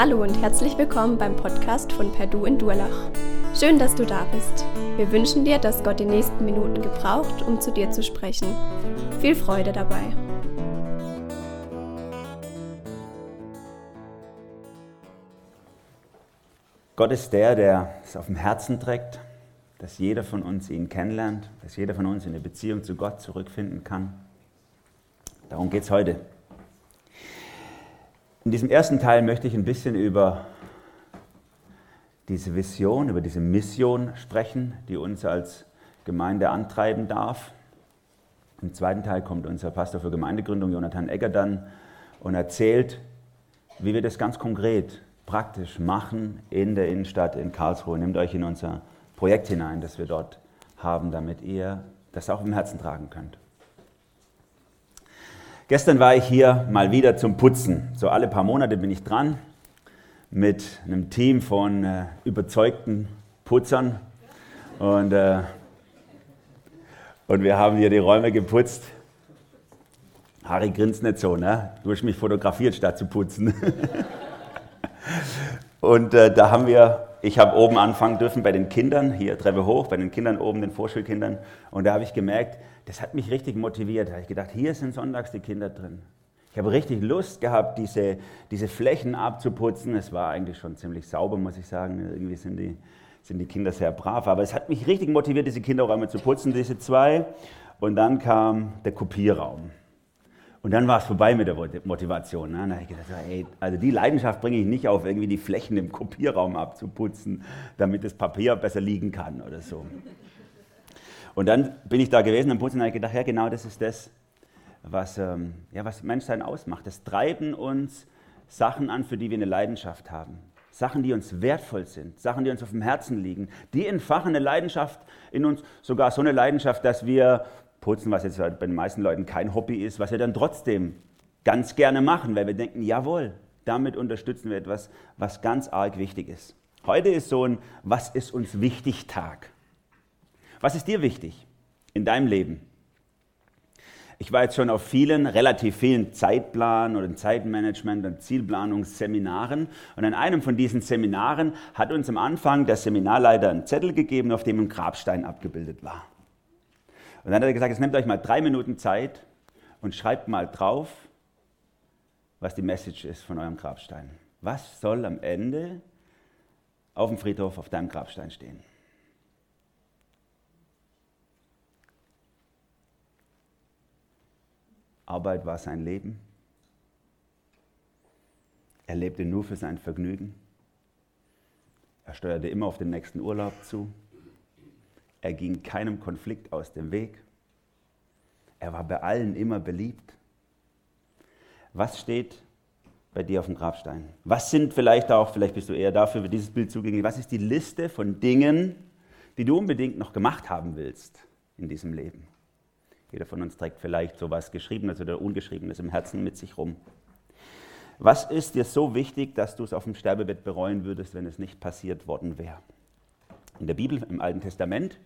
Hallo und herzlich willkommen beim Podcast von Perdu in Durlach. Schön, dass du da bist. Wir wünschen dir, dass Gott die nächsten Minuten gebraucht, um zu dir zu sprechen. Viel Freude dabei. Gott ist der, der es auf dem Herzen trägt, dass jeder von uns ihn kennenlernt, dass jeder von uns in eine Beziehung zu Gott zurückfinden kann. Darum geht es heute. In diesem ersten Teil möchte ich ein bisschen über diese Vision, über diese Mission sprechen, die uns als Gemeinde antreiben darf. Im zweiten Teil kommt unser Pastor für Gemeindegründung, Jonathan Egger, dann und erzählt, wie wir das ganz konkret, praktisch machen in der Innenstadt in Karlsruhe. Nehmt euch in unser Projekt hinein, das wir dort haben, damit ihr das auch im Herzen tragen könnt. Gestern war ich hier mal wieder zum Putzen. So alle paar Monate bin ich dran mit einem Team von äh, überzeugten Putzern. Und, äh, und wir haben hier die Räume geputzt. Harry grinst nicht so, ne? Du hast mich fotografiert, statt zu putzen. und äh, da haben wir, ich habe oben anfangen dürfen bei den Kindern, hier Treppe hoch, bei den Kindern oben, den Vorschulkindern. Und da habe ich gemerkt, das hat mich richtig motiviert. Da habe ich gedacht, hier sind sonntags die Kinder drin. Ich habe richtig Lust gehabt, diese, diese Flächen abzuputzen. Es war eigentlich schon ziemlich sauber, muss ich sagen. Irgendwie sind die, sind die Kinder sehr brav. Aber es hat mich richtig motiviert, diese Kinderräume zu putzen, diese zwei. Und dann kam der Kopierraum. Und dann war es vorbei mit der Motivation. Ne? Dann habe ich gedacht, ey, also die Leidenschaft bringe ich nicht auf, irgendwie die Flächen im Kopierraum abzuputzen, damit das Papier besser liegen kann oder so. Und dann bin ich da gewesen am Putzen und habe gedacht, ja genau das ist das, was, ähm, ja, was Menschsein ausmacht. Das treiben uns Sachen an, für die wir eine Leidenschaft haben. Sachen, die uns wertvoll sind, Sachen, die uns auf dem Herzen liegen. Die entfachen eine Leidenschaft in uns, sogar so eine Leidenschaft, dass wir putzen, was jetzt bei den meisten Leuten kein Hobby ist, was wir dann trotzdem ganz gerne machen, weil wir denken, jawohl, damit unterstützen wir etwas, was ganz arg wichtig ist. Heute ist so ein Was ist uns wichtig Tag. Was ist dir wichtig in deinem Leben? Ich war jetzt schon auf vielen, relativ vielen Zeitplan- oder Zeitmanagement- und Zielplanungsseminaren. Und an einem von diesen Seminaren hat uns am Anfang der Seminarleiter einen Zettel gegeben, auf dem ein Grabstein abgebildet war. Und dann hat er gesagt, jetzt nehmt euch mal drei Minuten Zeit und schreibt mal drauf, was die Message ist von eurem Grabstein. Was soll am Ende auf dem Friedhof auf deinem Grabstein stehen? Arbeit war sein Leben. Er lebte nur für sein Vergnügen. Er steuerte immer auf den nächsten Urlaub zu. Er ging keinem Konflikt aus dem Weg. Er war bei allen immer beliebt. Was steht bei dir auf dem Grabstein? Was sind vielleicht auch, vielleicht bist du eher dafür, für dieses Bild zugänglich, was ist die Liste von Dingen, die du unbedingt noch gemacht haben willst in diesem Leben? Jeder von uns trägt vielleicht so was Geschriebenes oder Ungeschriebenes im Herzen mit sich rum. Was ist dir so wichtig, dass du es auf dem Sterbebett bereuen würdest, wenn es nicht passiert worden wäre? In der Bibel, im Alten Testament,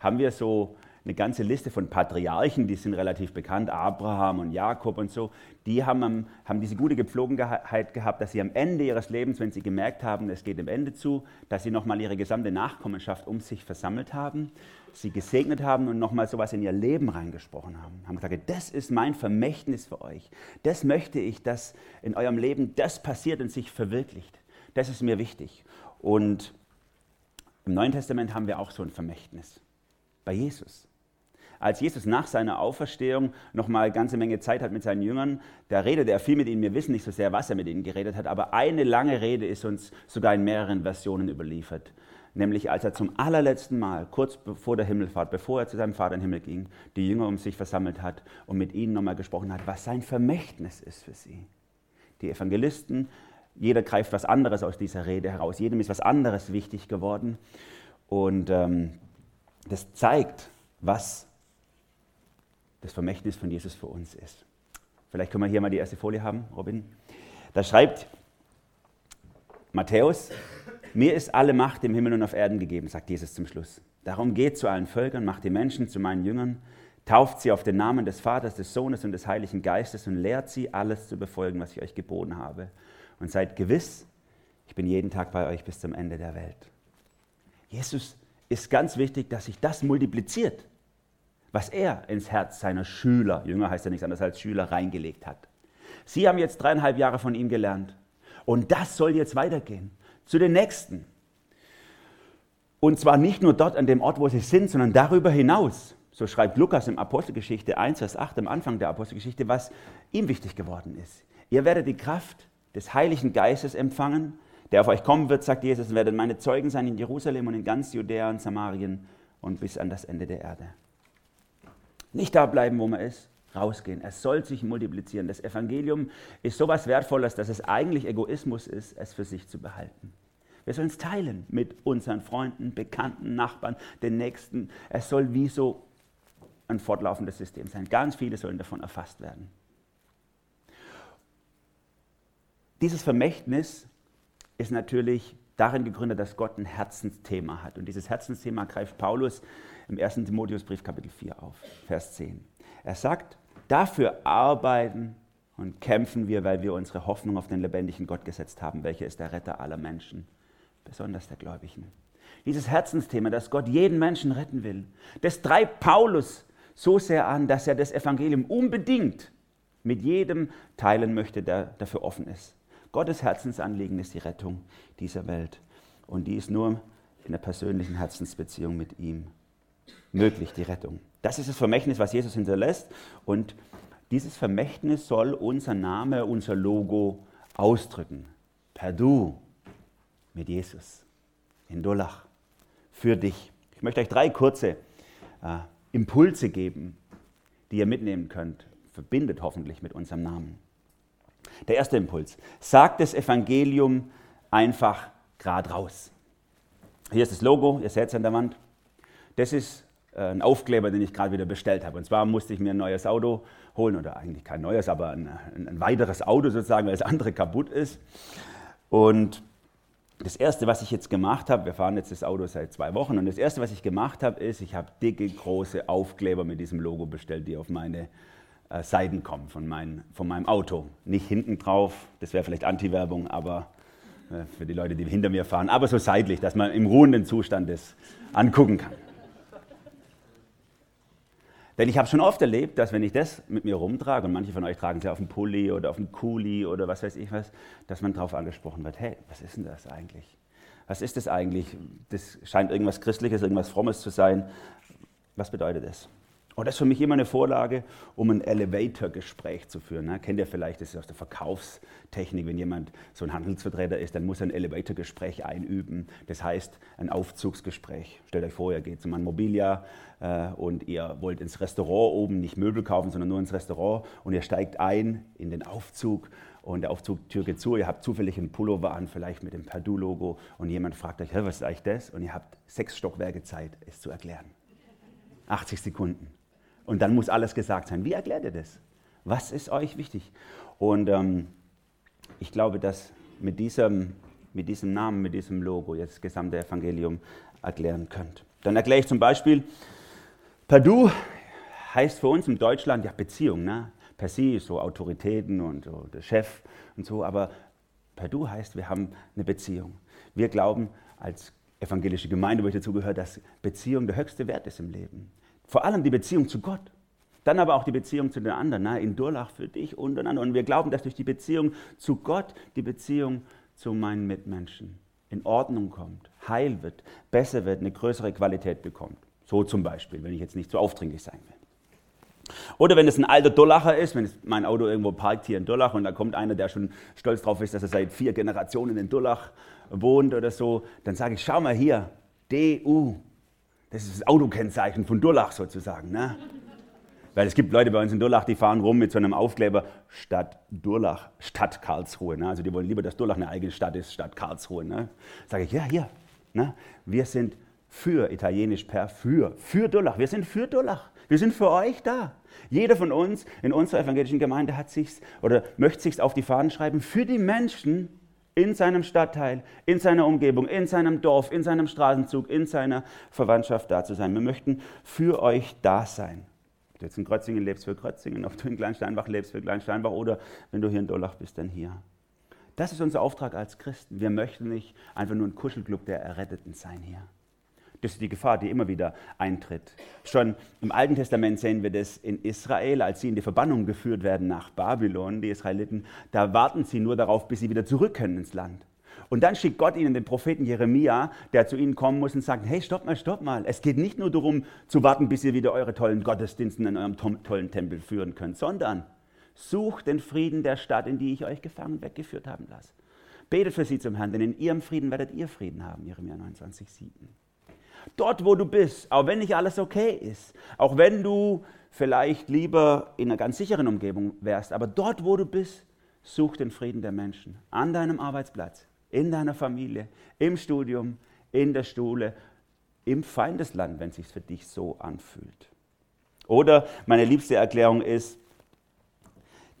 haben wir so eine ganze Liste von Patriarchen, die sind relativ bekannt, Abraham und Jakob und so, die haben, haben diese gute Gepflogenheit gehabt, dass sie am Ende ihres Lebens, wenn sie gemerkt haben, es geht dem Ende zu, dass sie nochmal ihre gesamte Nachkommenschaft um sich versammelt haben, sie gesegnet haben und nochmal sowas in ihr Leben reingesprochen haben. Haben gesagt, das ist mein Vermächtnis für euch. Das möchte ich, dass in eurem Leben das passiert und sich verwirklicht. Das ist mir wichtig. Und im Neuen Testament haben wir auch so ein Vermächtnis bei Jesus als Jesus nach seiner Auferstehung noch mal eine ganze Menge Zeit hat mit seinen Jüngern, da redet er viel mit ihnen. Wir wissen nicht so sehr, was er mit ihnen geredet hat, aber eine lange Rede ist uns sogar in mehreren Versionen überliefert. Nämlich als er zum allerletzten Mal, kurz vor der Himmelfahrt, bevor er zu seinem Vater in den Himmel ging, die Jünger um sich versammelt hat und mit ihnen nochmal gesprochen hat, was sein Vermächtnis ist für sie. Die Evangelisten, jeder greift was anderes aus dieser Rede heraus, jedem ist was anderes wichtig geworden. Und ähm, das zeigt, was das Vermächtnis von Jesus für uns ist. Vielleicht können wir hier mal die erste Folie haben, Robin. Da schreibt Matthäus, mir ist alle Macht im Himmel und auf Erden gegeben, sagt Jesus zum Schluss. Darum geht zu allen Völkern, macht die Menschen zu meinen Jüngern, tauft sie auf den Namen des Vaters, des Sohnes und des Heiligen Geistes und lehrt sie, alles zu befolgen, was ich euch geboten habe. Und seid gewiss, ich bin jeden Tag bei euch bis zum Ende der Welt. Jesus ist ganz wichtig, dass sich das multipliziert, was er ins Herz seiner Schüler, Jünger heißt ja nichts anderes als Schüler, reingelegt hat. Sie haben jetzt dreieinhalb Jahre von ihm gelernt. Und das soll jetzt weitergehen zu den Nächsten. Und zwar nicht nur dort an dem Ort, wo sie sind, sondern darüber hinaus. So schreibt Lukas im Apostelgeschichte 1, Vers 8, am Anfang der Apostelgeschichte, was ihm wichtig geworden ist. Ihr werdet die Kraft des Heiligen Geistes empfangen, der auf euch kommen wird, sagt Jesus, und werdet meine Zeugen sein in Jerusalem und in ganz Judäa und Samarien und bis an das Ende der Erde. Nicht da bleiben, wo man ist, rausgehen. Es soll sich multiplizieren. Das Evangelium ist so was Wertvolles, dass es eigentlich Egoismus ist, es für sich zu behalten. Wir sollen es teilen mit unseren Freunden, Bekannten, Nachbarn, den Nächsten. Es soll wie so ein fortlaufendes System sein. Ganz viele sollen davon erfasst werden. Dieses Vermächtnis ist natürlich darin gegründet, dass Gott ein Herzensthema hat. Und dieses Herzensthema greift Paulus im 1. Timotheusbrief Kapitel 4 auf, Vers 10. Er sagt, dafür arbeiten und kämpfen wir, weil wir unsere Hoffnung auf den lebendigen Gott gesetzt haben, welcher ist der Retter aller Menschen, besonders der Gläubigen. Dieses Herzensthema, dass Gott jeden Menschen retten will, das treibt Paulus so sehr an, dass er das Evangelium unbedingt mit jedem teilen möchte, der dafür offen ist. Gottes Herzensanliegen ist die Rettung dieser Welt. Und die ist nur in der persönlichen Herzensbeziehung mit ihm möglich, die Rettung. Das ist das Vermächtnis, was Jesus hinterlässt. Und dieses Vermächtnis soll unser Name, unser Logo ausdrücken. Per Du mit Jesus in Dullach für dich. Ich möchte euch drei kurze äh, Impulse geben, die ihr mitnehmen könnt. Verbindet hoffentlich mit unserem Namen. Der erste Impuls. Sagt das Evangelium einfach gerade raus. Hier ist das Logo, ihr seht es an der Wand. Das ist äh, ein Aufkleber, den ich gerade wieder bestellt habe. Und zwar musste ich mir ein neues Auto holen, oder eigentlich kein neues, aber ein, ein, weiteres Auto sozusagen, weil das andere kaputt ist. Und das Erste, was ich jetzt gemacht habe, wir fahren jetzt das Auto seit zwei Wochen, und das Erste, was ich gemacht habe, ist, ich habe dicke, große Aufkleber mit diesem Logo bestellt, die auf meine äh, Seiten kommen von, mein, von meinem Auto. Nicht hinten drauf, das wäre vielleicht Anti-Werbung, aber äh, für die Leute, die hinter mir fahren, aber so seitlich, dass man im ruhenden Zustand das angucken kann. Denn ich habe schon oft erlebt, dass wenn ich das mit mir rumtrage, und manche von euch tragen es ja auf dem Pulli oder auf dem Kuli oder was weiß ich was, dass man darauf angesprochen wird, hey, was ist denn das eigentlich? Was ist das eigentlich? Das scheint irgendwas Christliches, irgendwas Frommes zu sein. Was bedeutet das? Und das ist für mich immer eine Vorlage, um ein Elevator-Gespräch zu führen. Ne? Kennt ihr vielleicht, das ist aus der Verkaufstechnik, wenn jemand so ein Handelsvertreter ist, dann muss er ein Elevator-Gespräch einüben. Das heißt, ein Aufzugsgespräch. Stellt euch vor, ihr geht zum Mobilia äh, und ihr wollt ins Restaurant oben nicht Möbel kaufen, sondern nur ins Restaurant und ihr steigt ein in den Aufzug und der Aufzugtür geht zu, ihr habt zufällig einen Pullover an, vielleicht mit dem Perdue-Logo und jemand fragt euch, was ist eigentlich das? Und ihr habt sechs Stockwerke Zeit, es zu erklären. 80 Sekunden. Und dann muss alles gesagt sein. Wie erklärt ihr das? Was ist euch wichtig? Und ähm, ich glaube, dass mit diesem, mit diesem Namen, mit diesem Logo jetzt das gesamte Evangelium erklären könnt. Dann erkläre ich zum Beispiel, Perdu heißt für uns in Deutschland ja Beziehung. Ne? Per se so Autoritäten und so der Chef und so, aber Perdu heißt, wir haben eine Beziehung. Wir glauben als evangelische Gemeinde, wo ich dazugehöre, dass Beziehung der höchste Wert ist im Leben. Vor allem die Beziehung zu Gott. Dann aber auch die Beziehung zu den anderen, ne? in Durlach für dich untereinander. Und wir glauben, dass durch die Beziehung zu Gott die Beziehung zu meinen Mitmenschen in Ordnung kommt, heil wird, besser wird, eine größere Qualität bekommt. So zum Beispiel, wenn ich jetzt nicht so aufdringlich sein will. Oder wenn es ein alter Durlacher ist, wenn mein Auto irgendwo parkt hier in Durlach und da kommt einer, der schon stolz drauf ist, dass er seit vier Generationen in Durlach wohnt oder so, dann sage ich, schau mal hier, DU, das ist das Autokennzeichen von Durlach sozusagen. Ne? Weil es gibt Leute bei uns in Durlach, die fahren rum mit so einem Aufkleber Stadt Durlach, Stadt Karlsruhe. Ne? Also die wollen lieber, dass Durlach eine eigene Stadt ist, Stadt Karlsruhe. Ne? Sage ich, ja, hier. Ne? Wir sind für, italienisch per für, für Durlach. Wir sind für Durlach. Wir sind für euch da. Jeder von uns in unserer evangelischen Gemeinde hat sich oder möchte sich auf die Fahnen schreiben für die Menschen, in seinem Stadtteil, in seiner Umgebung, in seinem Dorf, in seinem Straßenzug, in seiner Verwandtschaft da zu sein. Wir möchten für euch da sein. Ob du jetzt in Krötzingen lebst, für Krötzingen, ob du in Kleinsteinbach lebst, für Kleinsteinbach oder wenn du hier in Durlach bist, dann hier. Das ist unser Auftrag als Christen. Wir möchten nicht einfach nur ein Kuschelclub der Erretteten sein hier. Das ist die Gefahr, die immer wieder eintritt. Schon im Alten Testament sehen wir das in Israel, als sie in die Verbannung geführt werden nach Babylon, die Israeliten. Da warten sie nur darauf, bis sie wieder zurück können ins Land. Und dann schickt Gott ihnen den Propheten Jeremia, der zu ihnen kommen muss und sagt, hey, stopp mal, stopp mal. Es geht nicht nur darum zu warten, bis ihr wieder eure tollen Gottesdienste in eurem tollen Tempel führen könnt, sondern sucht den Frieden der Stadt, in die ich euch gefangen weggeführt haben lasse. Betet für sie zum Herrn, denn in ihrem Frieden werdet ihr Frieden haben. Jeremia 29, 7. Dort, wo du bist, auch wenn nicht alles okay ist, auch wenn du vielleicht lieber in einer ganz sicheren Umgebung wärst, aber dort, wo du bist, such den Frieden der Menschen. An deinem Arbeitsplatz, in deiner Familie, im Studium, in der Schule, im Feindesland, wenn es sich für dich so anfühlt. Oder meine liebste Erklärung ist,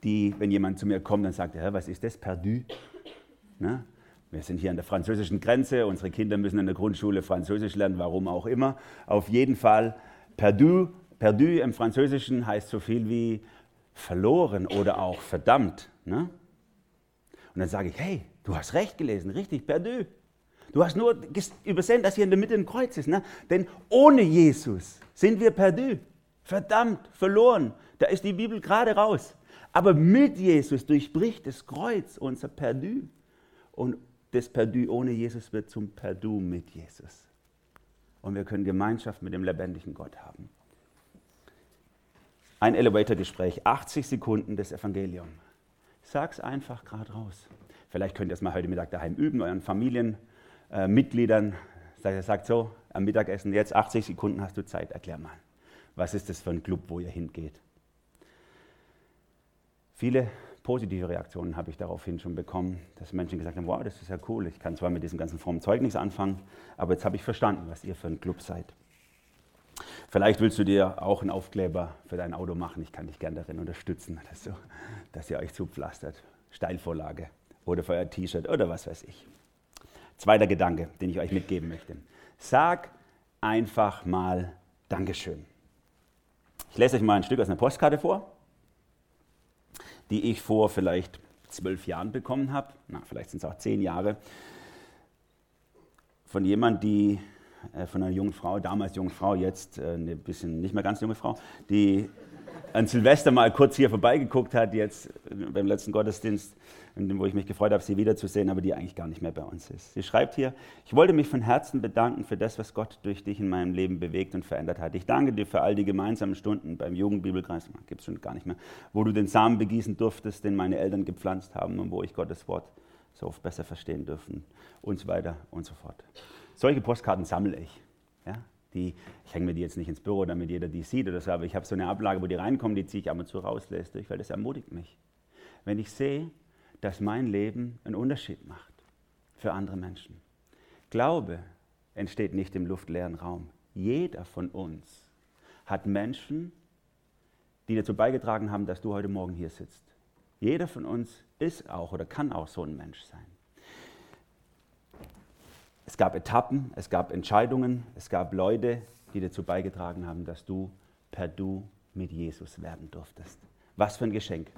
die, wenn jemand zu mir kommt und sagt, ja, was ist das, perdu? Na? Wir sind hier an der französischen Grenze, unsere Kinder müssen in der Grundschule Französisch lernen, warum auch immer. Auf jeden Fall, perdu, perdu im Französischen heißt so viel wie verloren oder auch verdammt. Ne? Und dann sage ich, hey, du hast recht gelesen, richtig, perdu. Du hast nur übersehen, dass hier in der Mitte ein Kreuz ist. Ne? Denn ohne Jesus sind wir perdu, verdammt, verloren. Da ist die Bibel gerade raus. Aber mit Jesus durchbricht das Kreuz unser Perdu. Und das Perdu ohne Jesus wird zum Perdu mit Jesus. Und wir können Gemeinschaft mit dem lebendigen Gott haben. Ein Elevator-Gespräch, 80 Sekunden des Evangeliums. Sag's einfach gerade raus. Vielleicht könnt ihr es mal heute Mittag daheim üben, euren Familienmitgliedern. Äh, sagt so, am Mittagessen, jetzt 80 Sekunden hast du Zeit, erklär mal. Was ist das für ein Club, wo ihr hingeht? Viele positive Reaktionen habe ich daraufhin schon bekommen, dass Menschen gesagt haben, wow, das ist ja cool, ich kann zwar mit diesem ganzen frommen Zeug nichts anfangen, aber jetzt habe ich verstanden, was ihr für ein Club seid. Vielleicht willst du dir auch einen Aufkleber für dein Auto machen, ich kann dich gerne darin unterstützen, dass, so, dass ihr euch zupflastert, Steilvorlage oder für euer T-Shirt oder was weiß ich. Zweiter Gedanke, den ich euch mitgeben möchte. Sag einfach mal Dankeschön. Ich lese euch mal ein Stück aus einer Postkarte vor die ich vor vielleicht zwölf Jahren bekommen habe, na, vielleicht sind es auch zehn Jahre, von jemand, die, äh, von einer jungen Frau, damals junge Frau, jetzt äh, eine bisschen nicht mehr ganz junge Frau, die an Silvester mal kurz hier vorbeigeguckt hat, jetzt beim letzten Gottesdienst, wo ich mich gefreut habe, sie wiederzusehen, aber die eigentlich gar nicht mehr bei uns ist. Sie schreibt hier, ich wollte mich von Herzen bedanken für das, was Gott durch dich in meinem Leben bewegt und verändert hat. Ich danke dir für all die gemeinsamen Stunden beim Jugendbibelkreis, gibt es schon gar nicht mehr, wo du den Samen begießen durftest, den meine Eltern gepflanzt haben und wo ich Gottes Wort so oft besser verstehen dürfen und so weiter und so fort. Solche Postkarten sammle ich. Ja? Die, ich hänge mir die jetzt nicht ins Büro, damit jeder die sieht oder so, aber ich habe so eine Ablage, wo die reinkommen, die ziehe ich ab und zu raus, lese durch, weil das ermutigt mich. Wenn ich sehe, dass mein Leben einen Unterschied macht für andere Menschen. Glaube entsteht nicht im luftleeren Raum. Jeder von uns hat Menschen, die dazu beigetragen haben, dass du heute Morgen hier sitzt. Jeder von uns ist auch oder kann auch so ein Mensch sein. Es gab Etappen, es gab Entscheidungen, es gab Leute, die dazu beigetragen haben, dass du per Du mit Jesus werden durftest. Was für ein Geschenk.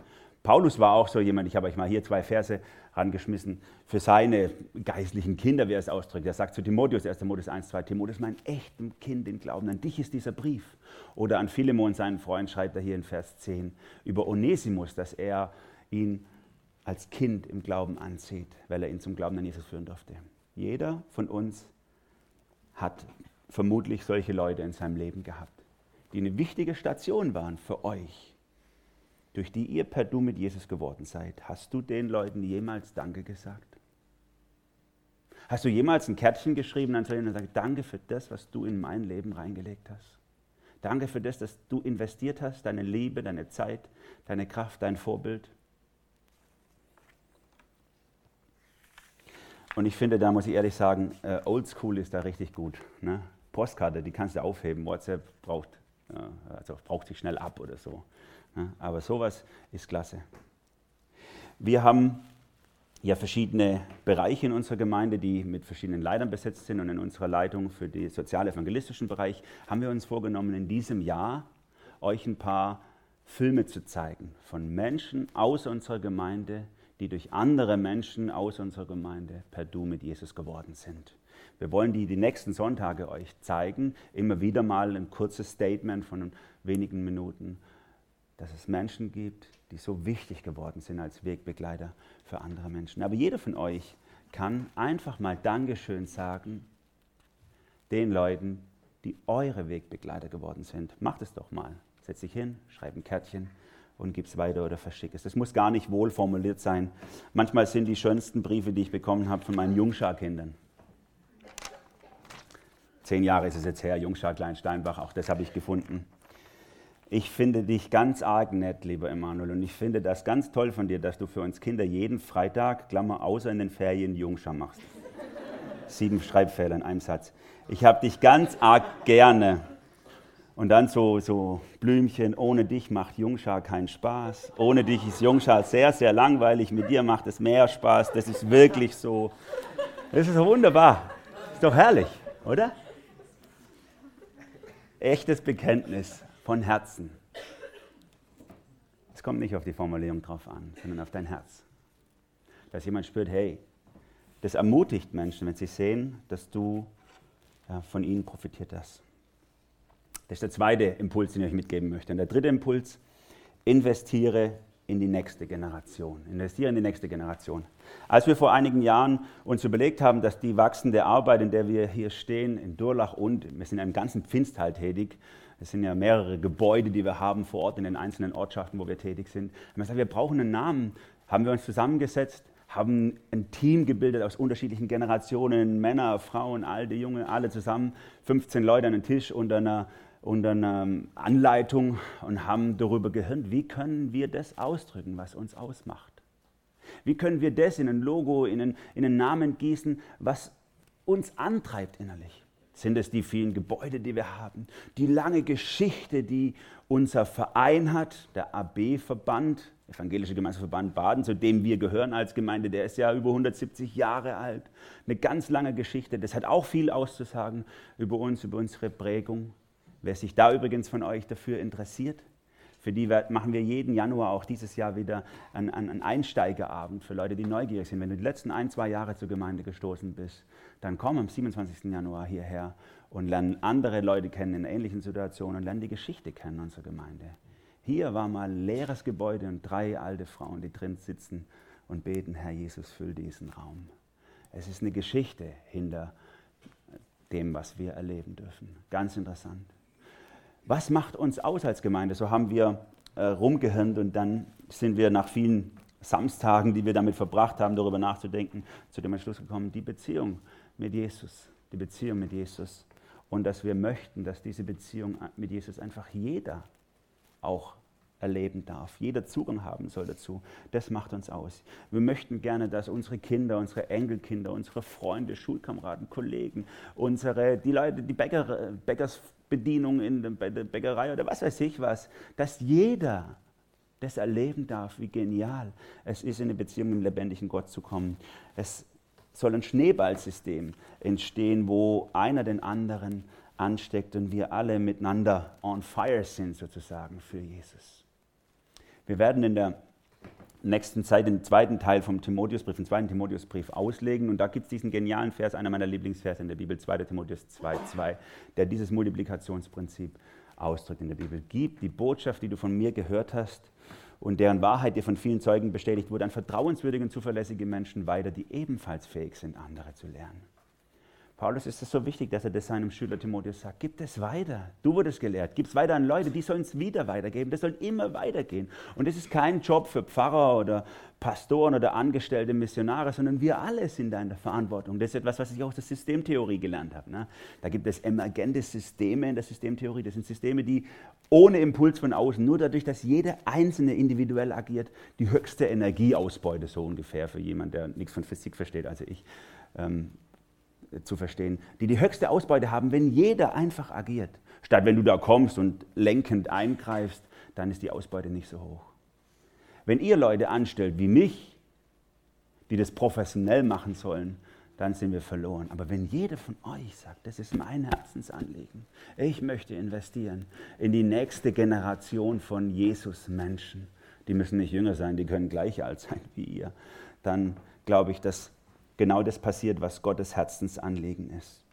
Paulus war auch so jemand, ich habe euch mal hier zwei Verse rangeschmissen, für seine geistlichen Kinder, wie er es ausdrückt. Er sagt zu Timotheus, 1. Timotheus 1, 2, Timotheus, mein echtem Kind in Glauben, an dich ist dieser Brief. Oder an Philemon, seinen Freund, schreibt er hier in Vers 10 über Onesimus, dass er ihn als Kind im Glauben ansieht, weil er ihn zum Glauben an Jesus führen durfte. Jeder von uns hat vermutlich solche Leute in seinem Leben gehabt, die eine wichtige Station waren für euch, durch die ihr per Du mit Jesus geworden seid. Hast du den Leuten jemals Danke gesagt? Hast du jemals ein Kärtchen geschrieben an und gesagt, danke für das, was du in mein Leben reingelegt hast? Danke für das, dass du investiert hast, deine Liebe, deine Zeit, deine Kraft, dein Vorbild. Und ich finde, da muss ich ehrlich sagen, äh, Oldschool ist da richtig gut. Ne? Postkarte, die kannst du aufheben. WhatsApp braucht, äh, also braucht sich schnell ab oder so. Ne? Aber sowas ist klasse. Wir haben ja verschiedene Bereiche in unserer Gemeinde, die mit verschiedenen Leitern besetzt sind. Und in unserer Leitung für den sozial-evangelistischen Bereich haben wir uns vorgenommen, in diesem Jahr euch ein paar Filme zu zeigen von Menschen aus unserer Gemeinde, die durch andere Menschen aus unserer Gemeinde per Du mit Jesus geworden sind. Wir wollen die die nächsten Sonntage euch zeigen. Immer wieder mal ein kurzes Statement von wenigen Minuten, dass es Menschen gibt, die so wichtig geworden sind als Wegbegleiter für andere Menschen. Aber jeder von euch kann einfach mal Dankeschön sagen den Leuten, die eure Wegbegleiter geworden sind. Macht es doch mal. Setz dich hin, schreib ein Kärtchen und gib es weiter oder verschick es. Das muss gar nicht wohl formuliert sein. Manchmal sind die schönsten Briefe, die ich bekommen habe, von meinen Jungschar-Kindern. Zehn Jahre ist es jetzt her, Jungschar Kleinsteinbach, auch das habe ich gefunden. Ich finde dich ganz arg nett, lieber Emanuel, und ich finde das ganz toll von dir, dass du für uns Kinder jeden Freitag, Klammer, außer in den Ferien, Jungschar machst. Sieben Schreibfehler in einem Satz. Ich habe dich ganz arg gerne. Und dann so, so Blümchen, ohne dich macht Jungschar keinen Spaß. Ohne dich ist Jungschar sehr, sehr langweilig. Mit dir macht es mehr Spaß. Das ist wirklich so. Das ist wunderbar. Ist doch herrlich, oder? Echtes Bekenntnis von Herzen. Es kommt nicht auf die Formulierung drauf an, sondern auf dein Herz. Dass jemand spürt, hey, das ermutigt Menschen, wenn sie sehen, dass du ja, von ihnen profitiert hast. Das ist der zweite Impuls, den ich euch mitgeben möchte. Und der dritte Impuls, investiere in die nächste Generation. Investiere in die nächste Generation. Als wir vor einigen Jahren uns überlegt haben, dass die wachsende Arbeit, in der wir hier stehen, in Durlach und wir sind in einem ganzen Pfingsthal tätig, es sind ja mehrere Gebäude, die wir haben vor Ort in den einzelnen Ortschaften, wo wir tätig sind. Haben wir gesagt, wir brauchen einen Namen. Haben wir uns zusammengesetzt, haben ein Team gebildet aus unterschiedlichen Generationen, Männer, Frauen, alte, junge, alle zusammen, 15 Leute an einem Tisch unter einer, unter einer Anleitung und haben darüber gehört, wie können wir das ausdrücken, was uns ausmacht. Wie können wir das in ein Logo, in einen, in einen Namen gießen, was uns antreibt innerlich? Sind es die vielen Gebäude, die wir haben? Die lange Geschichte, die unser Verein hat, der AB-Verband, Evangelische Gemeinschaftsverband Baden, zu dem wir gehören als Gemeinde, der ist ja über 170 Jahre alt. Eine ganz lange Geschichte. Das hat auch viel auszusagen über uns, über unsere Prägung. Wer sich da übrigens von euch dafür interessiert, für die machen wir jeden Januar auch dieses Jahr wieder einen, einen Einsteigerabend für Leute, die neugierig sind. Wenn du die letzten ein, zwei Jahre zur Gemeinde gestoßen bist, dann komm am 27. Januar hierher und lern andere Leute kennen in ähnlichen Situationen und lern die Geschichte kennen unserer Gemeinde. Hier war mal ein leeres Gebäude und drei alte Frauen, die drin sitzen und beten, Herr Jesus, füll diesen Raum. Es ist eine Geschichte hinter dem, was wir erleben dürfen. Ganz interessant. Was macht uns aus als Gemeinde? So haben wir äh, rumgehirnt und dann sind wir nach vielen Samstagen, die wir damit verbracht haben, darüber nachzudenken, zu dem Entschluss gekommen, die Beziehung mit Jesus, die Beziehung mit Jesus. Und dass wir möchten, dass diese Beziehung mit Jesus einfach jeder auch erleben darf. Jeder Zugang haben soll dazu. Das macht uns aus. Wir möchten gerne, dass unsere Kinder, unsere Enkelkinder, unsere Freunde, Schulkameraden, Kollegen, unsere, die Leute, die Bäcker, Bäckersbedienung in der Bäckerei oder was weiß ich was, dass jeder das erleben darf, wie genial es ist, in eine Beziehung mit dem lebendigen Gott zu kommen. Es soll ein Schneeballsystem entstehen, wo einer den anderen ansteckt und wir alle miteinander on fire sind sozusagen für Jesus. Wir werden in der nächsten Zeit den zweiten Teil vom Timotheusbrief, den zweiten Timotheusbrief auslegen und da gibt es diesen genialen Vers, einer meiner Lieblingsverse in der Bibel, 2. Timotheus 2,2, der dieses Multiplikationsprinzip ausdrückt in der Bibel. Gib die Botschaft, die du von mir gehört hast, und deren Wahrheit dir von vielen Zeugen bestätigt wurde, an vertrauenswürdige und zuverlässige Menschen weiter, die ebenfalls fähig sind, andere zu lernen. Paulus ist es so wichtig, dass er das seinem Schüler Timotheus sagt. Gib es weiter. Du wurdest gelehrt. Gib es weiter an Leute, die sollen es wieder weitergeben. Das soll immer weitergehen. Und das ist kein Job für Pfarrer oder Pastoren oder angestellte Missionare, sondern wir alle sind da in der Verantwortung. Das ist etwas, was ich auch aus der Systemtheorie gelernt habe. Ne? Da gibt es emergente Systeme in der Systemtheorie. Das sind Systeme, die ohne Impuls von außen, nur dadurch, dass jeder Einzelne individuell agiert, die höchste Energieausbeute so ungefähr für jemanden, der nichts von Physik versteht, also ich, ähm, zu verstehen, die die höchste Ausbeute haben, wenn jeder einfach agiert. Statt wenn du da kommst und lenkend eingreifst, dann ist die Ausbeute nicht so hoch. Wenn ihr Leute anstellt wie mich, die das professionell machen sollen, dann sind wir verloren. Aber wenn jeder von euch sagt, das ist mein Herzensanliegen, ich möchte investieren in die nächste Generation von Jesus-Menschen, die müssen nicht jünger sein, die können gleich alt sein wie ihr, dann glaube ich, dass genau das passiert, was Gottes Herzensanliegen ist.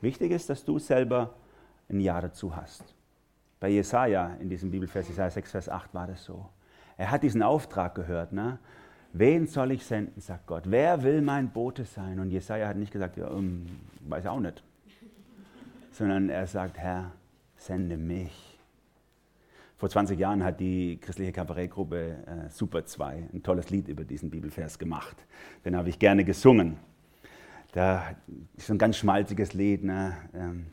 Wichtig ist, dass du selber ein Ja dazu hast. Bei Jesaja in diesem Bibelvers, Jesaja 6, Vers 8 war das so. Er hat diesen Auftrag gehört. Ne? Wen soll ich senden, sagt Gott. Wer will mein Bote sein? Und Jesaja hat nicht gesagt, ja, um, weiß auch nicht. Sondern er sagt, Herr, sende mich. Vor 20 Jahren hat die christliche Kabarettgruppe äh, Super 2 ein tolles Lied über diesen Bibelvers gemacht. Den habe ich gerne gesungen. Da ist ein ganz schmalziges Lied. Ne? Ähm,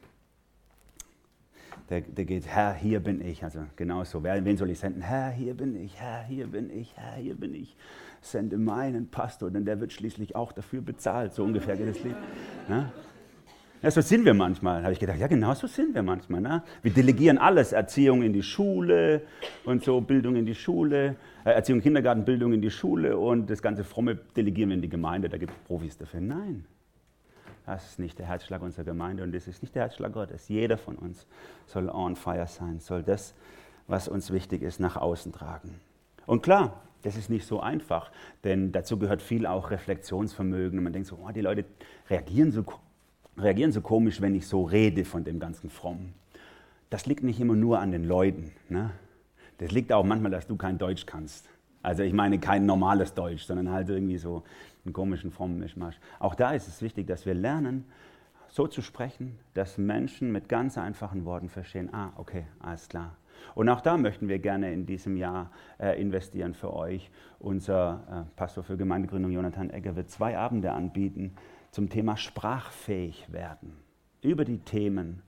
der, der, geht, Herr, hier bin ich. Also genau so. Wen soll ich senden? Herr, hier bin ich, Herr, hier bin ich, Herr, hier bin ich. Sende meinen Pastor, denn der wird schließlich auch dafür bezahlt. So ungefähr geht das Lied. Ne? Ja, so sind wir manchmal. Habe ich gedacht, ja genau so sind wir manchmal. Ne? Wir delegieren alles, Erziehung in die Schule und so, Bildung in die Schule, äh, Erziehung, Kindergarten, Bildung in die Schule und das ganze Fromme delegieren wir in die Gemeinde, da gibt es Profis dafür. Nein, das ist nicht der Herzschlag unserer Gemeinde und das ist nicht der Herzschlag Gottes. Jeder von uns soll on fire sein, soll das, was uns wichtig ist, nach außen tragen. Und klar, das ist nicht so einfach, denn dazu gehört viel auch Reflexionsvermögen. Und man denkt so, oh, die Leute reagieren so reagieren so komisch, wenn ich so rede von dem ganzen Frommen. Das liegt nicht immer nur an den Leuten. Ne? Das liegt auch manchmal, dass du kein Deutsch kannst. Also ich meine kein normales Deutsch, sondern halt irgendwie so einen komischen frommen Mischmasch. Auch da ist es wichtig, dass wir lernen, so zu sprechen, dass Menschen mit ganz einfachen Worten verstehen, ah, okay, alles klar. Und auch da möchten wir gerne in diesem Jahr äh, investieren für euch. Unser äh, Pastor für Gemeindegründung Jonathan Egger wird zwei Abende anbieten, zum Thema sprachfähig werden. Über die Themen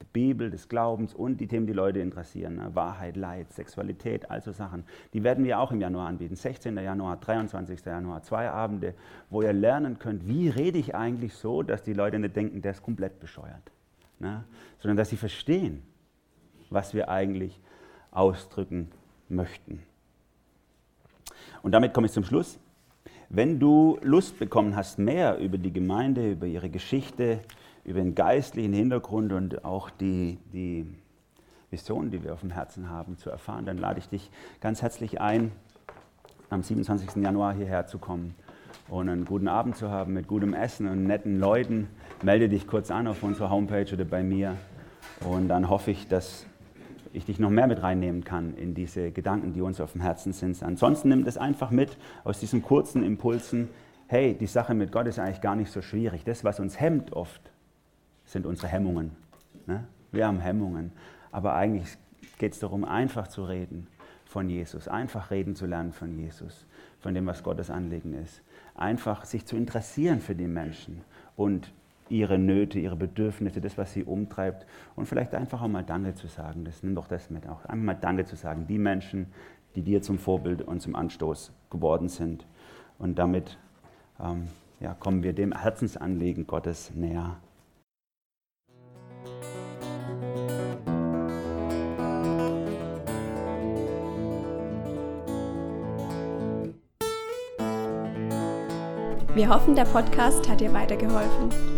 der Bibel, des Glaubens und die Themen, die Leute interessieren. Ne? Wahrheit, Leid, Sexualität, also Sachen. Die werden wir auch im Januar anbieten. 16. Januar, 23. Januar, zwei Abende, wo ihr lernen könnt, wie rede ich eigentlich so, dass die Leute nicht denken, der ist komplett bescheuert. Ne? Sondern dass sie verstehen, was wir eigentlich ausdrücken möchten. Und damit komme ich zum Schluss. Wenn du Lust bekommen hast, mehr über die Gemeinde, über ihre Geschichte, über den geistlichen Hintergrund und auch die, die Vision, die wir auf dem Herzen haben, zu erfahren, dann lade ich dich ganz herzlich ein, am 27. Januar hierher zu kommen und einen guten Abend zu haben mit gutem Essen und netten Leuten. Melde dich kurz an auf unserer Homepage oder bei mir und dann hoffe ich, dass ich dich noch mehr mit reinnehmen kann in diese Gedanken, die uns auf dem Herzen sind. Ansonsten nimm das einfach mit aus diesen kurzen Impulsen. Hey, die Sache mit Gott ist eigentlich gar nicht so schwierig. Das, was uns hemmt oft, sind unsere Hemmungen. Ne? Wir haben Hemmungen. Aber eigentlich geht es darum, einfach zu reden von Jesus, einfach reden zu lernen von Jesus, von dem, was Gottes Anliegen ist. Einfach sich zu interessieren für die Menschen und ihre Nöte, ihre Bedürfnisse, das, was sie umtreibt. Und vielleicht einfach auch mal Danke zu sagen. Das nimm doch das mit auch. Einfach mal Danke zu sagen. Die Menschen, die dir zum Vorbild und zum Anstoß geworden sind. Und damit ähm, ja, kommen wir dem Herzensanliegen Gottes näher. Wir hoffen, der Podcast hat dir weitergeholfen.